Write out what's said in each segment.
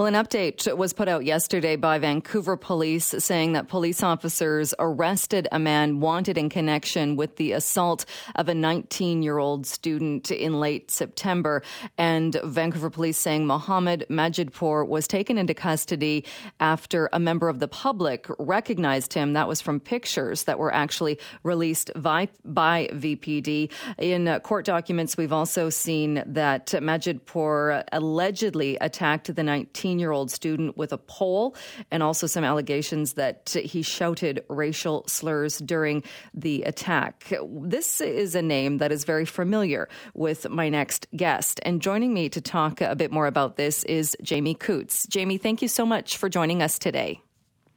Well, an update was put out yesterday by Vancouver police saying that police officers arrested a man wanted in connection with the assault of a 19 year old student in late September. And Vancouver police saying Mohammed Majidpour was taken into custody after a member of the public recognized him. That was from pictures that were actually released by, by VPD. In court documents, we've also seen that Majidpour allegedly attacked the 19 year old student with a pole and also some allegations that he shouted racial slurs during the attack. This is a name that is very familiar with my next guest. And joining me to talk a bit more about this is Jamie Coutts. Jamie, thank you so much for joining us today.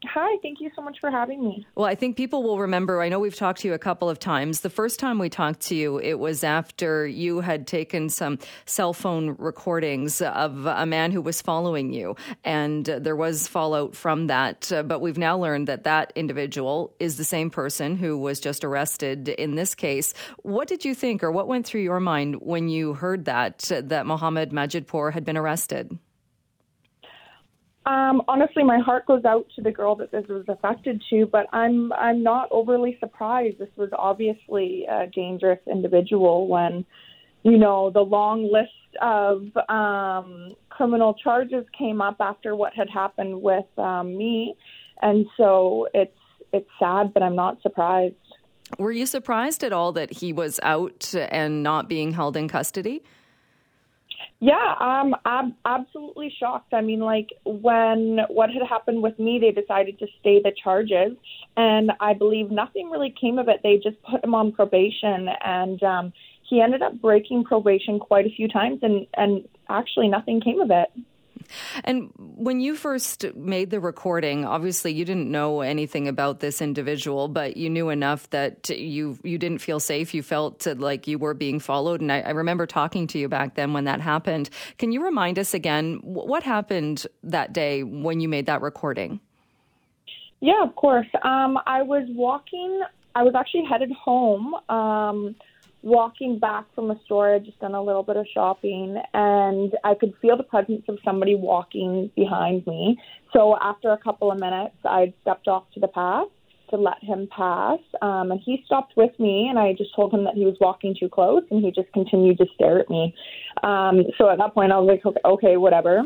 Hi, thank you so much for having me. Well, I think people will remember. I know we've talked to you a couple of times. The first time we talked to you, it was after you had taken some cell phone recordings of a man who was following you, and there was fallout from that. Uh, but we've now learned that that individual is the same person who was just arrested in this case. What did you think, or what went through your mind when you heard that uh, that Mohammed Majidpour had been arrested? Um, honestly, my heart goes out to the girl that this was affected to, but I'm I'm not overly surprised. This was obviously a dangerous individual when, you know, the long list of um, criminal charges came up after what had happened with um, me, and so it's it's sad, but I'm not surprised. Were you surprised at all that he was out and not being held in custody? Yeah, I'm absolutely shocked. I mean, like when what had happened with me, they decided to stay the charges, and I believe nothing really came of it. They just put him on probation, and um, he ended up breaking probation quite a few times, and and actually nothing came of it. And when you first made the recording, obviously you didn't know anything about this individual, but you knew enough that you you didn't feel safe. You felt like you were being followed. And I, I remember talking to you back then when that happened. Can you remind us again what happened that day when you made that recording? Yeah, of course. Um, I was walking. I was actually headed home. Um, walking back from a store, I'd just done a little bit of shopping, and I could feel the presence of somebody walking behind me. So after a couple of minutes, I stepped off to the path to let him pass, um, and he stopped with me, and I just told him that he was walking too close, and he just continued to stare at me. Um, so at that point, I was like, okay, okay whatever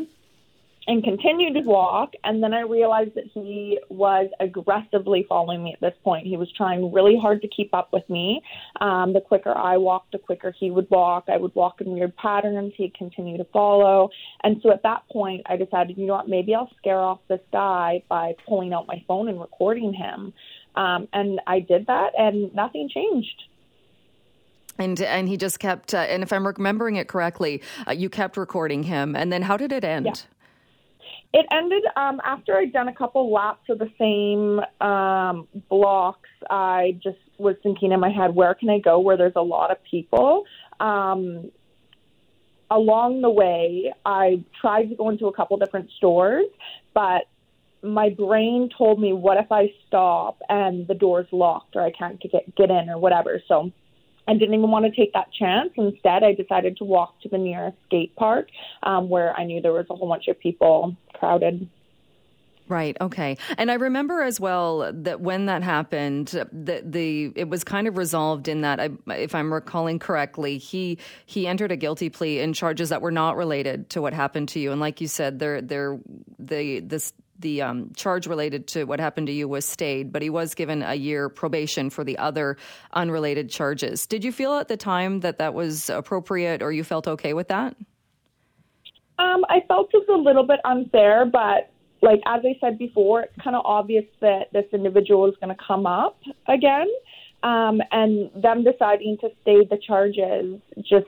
and continued to walk. And then I realized that he was aggressively following me at this point. He was trying really hard to keep up with me. Um, the quicker I walked, the quicker he would walk. I would walk in weird patterns. He'd continue to follow. And so at that point, I decided, you know what, maybe I'll scare off this guy by pulling out my phone and recording him. Um, and I did that, and nothing changed and and he just kept. Uh, and if I'm remembering it correctly, uh, you kept recording him. And then how did it end? Yeah. It ended um, after I'd done a couple laps of the same um, blocks. I just was thinking in my head, where can I go where there's a lot of people? Um, along the way, I tried to go into a couple different stores, but my brain told me, what if I stop and the door's locked or I can't get get in or whatever. So I didn't even want to take that chance. Instead, I decided to walk to the nearest skate park um, where I knew there was a whole bunch of people crowded. Right. Okay. And I remember as well that when that happened, the the it was kind of resolved in that, I, if I'm recalling correctly, he he entered a guilty plea in charges that were not related to what happened to you. And like you said, there there the this the um, charge related to what happened to you was stayed, but he was given a year probation for the other unrelated charges. Did you feel at the time that that was appropriate, or you felt okay with that? Um, I felt it was a little bit unfair, but like as I said before, it's kind of obvious that this individual is going to come up again, um, and them deciding to stay the charges just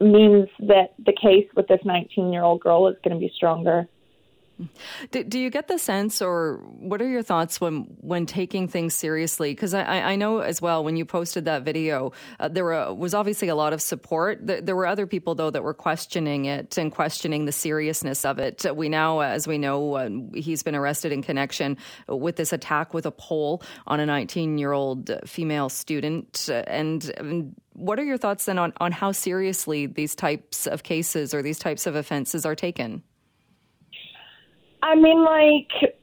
means that the case with this 19 year old girl is going to be stronger. Do, do, you get the sense, or what are your thoughts when when taking things seriously? Because I, I know as well when you posted that video, uh, there were, was obviously a lot of support. There, there, were other people though that were questioning it and questioning the seriousness of it. We now, as we know, uh, he's been arrested in connection with this attack with a pole on a 19 year old female student. And, and what are your thoughts then on, on how seriously these types of cases or these types of offenses are taken? I mean, like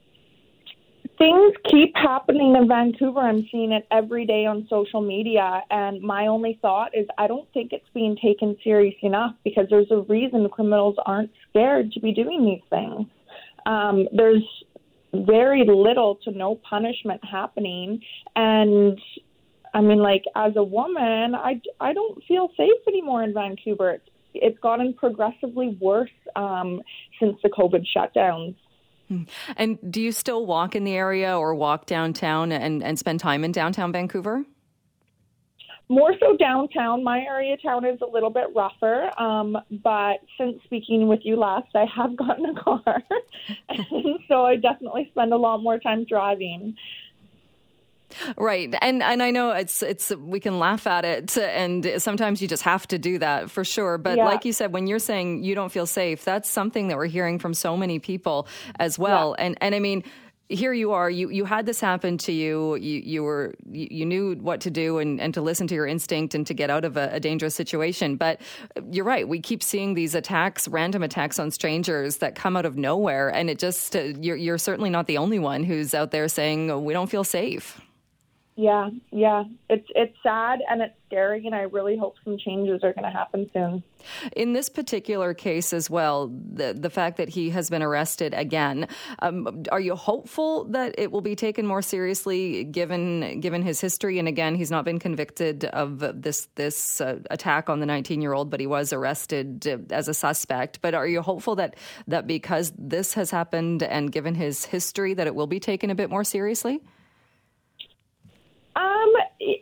things keep happening in Vancouver. I'm seeing it every day on social media. And my only thought is I don't think it's being taken serious enough because there's a reason criminals aren't scared to be doing these things. Um, there's very little to no punishment happening. And I mean, like, as a woman, I, I don't feel safe anymore in Vancouver. It's, it's gotten progressively worse um, since the COVID shutdowns. And do you still walk in the area or walk downtown and, and spend time in downtown Vancouver? More so downtown. My area town is a little bit rougher, um, but since speaking with you last, I have gotten a car, so I definitely spend a lot more time driving. Right. And and I know it's it's we can laugh at it and sometimes you just have to do that for sure. But yeah. like you said, when you're saying you don't feel safe, that's something that we're hearing from so many people as well. Yeah. And and I mean here you are you you had this happen to you you you were you, you knew what to do and, and to listen to your instinct and to get out of a, a, dangerous situation but you're right we keep seeing these attacks random attacks on strangers that come out of nowhere and it just uh, you're you're certainly not the only one who's out there saying we don't feel safe yeah, yeah. It's it's sad and it's scary and I really hope some changes are going to happen soon. In this particular case as well, the the fact that he has been arrested again, um, are you hopeful that it will be taken more seriously given given his history and again he's not been convicted of this this uh, attack on the 19-year-old but he was arrested uh, as a suspect, but are you hopeful that that because this has happened and given his history that it will be taken a bit more seriously?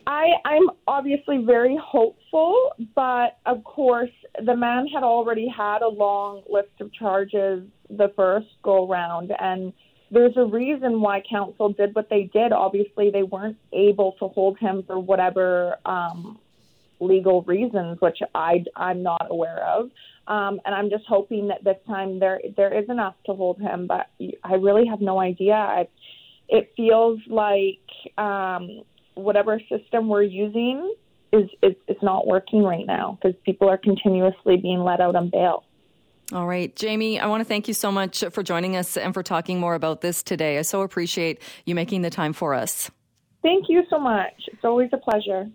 I, I'm obviously very hopeful, but of course, the man had already had a long list of charges the first go round, and there's a reason why counsel did what they did. Obviously, they weren't able to hold him for whatever um, legal reasons, which I, I'm not aware of. Um, and I'm just hoping that this time there there is enough to hold him, but I really have no idea. I, it feels like um, whatever system we're using is is, is not working right now because people are continuously being let out on bail. All right, Jamie, I want to thank you so much for joining us and for talking more about this today. I so appreciate you making the time for us. Thank you so much. It's always a pleasure.